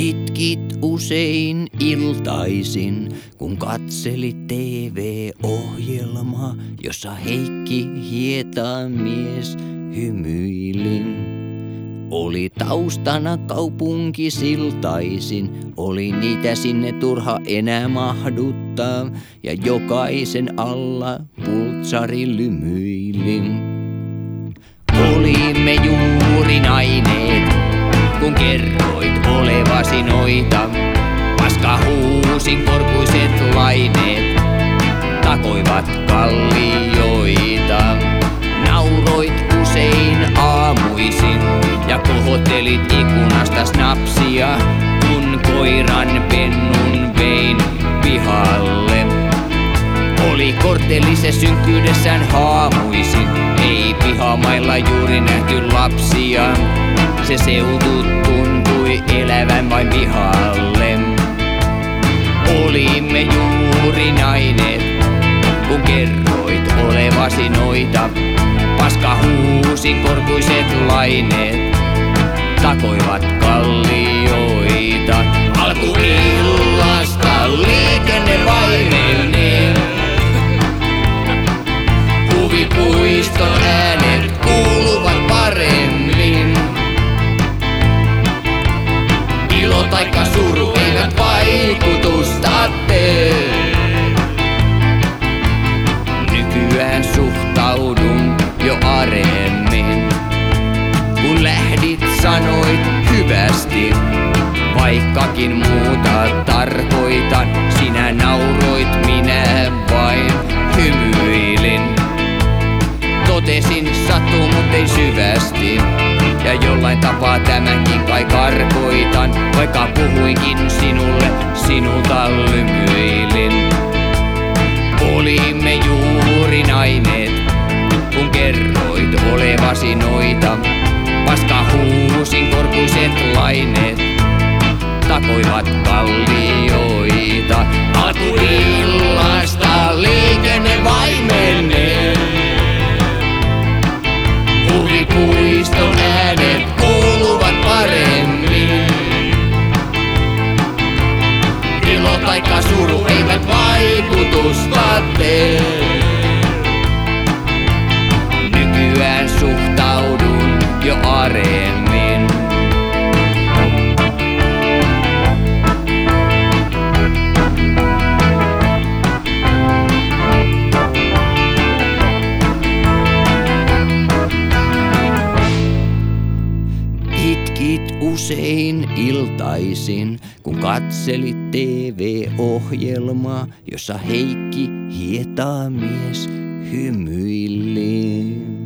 Itkit usein iltaisin, kun katselit TV-ohjelmaa, jossa Heikki hietaan mies hymyili. Oli taustana kaupunki siltaisin, oli niitä sinne turha enää mahduttaa, ja jokaisen alla pultsari lymyili. Olimme juuri naineet, kun kerroit olevasi noita. Paska huusin korkuiset laineet, takoivat kallioita. Nauroit usein aamuisin ja kohottelit ikkunasta snapsia, kun koiran pennun vein pihalle. Oli korttelisse synkkyydessään haamuisin, ei pihamailla juuri nähty lapsia. Se seutu tuntui elävän vain vihalle. Olimme juuri naineet, kun kerroit olevasi noita. Paska huusin korkuiset laineet, takoivat kallioita. Sanoit hyvästi, vaikkakin muuta tarkoitan. Sinä nauroit, minä vain hymyilin. Totesin sattuu, mut ei syvästi. Ja jollain tapaa tämänkin kai karkoitan, vaikka puhuinkin sinulle, sinulta lymyilin. Olimme juuri naineet, kun kerroit olevasi noita. Paska huusin korkuiset laineet, takoivat kallioita. Alkuillasta liikenne vaimenee. Huvipuiston äänet kuuluvat paremmin. Ilo taikka suru eivät vaikutusta tee. Itkit usein iltaisin, kun katselit TV-ohjelmaa, jossa Heikki hietaa mies hymyilleen.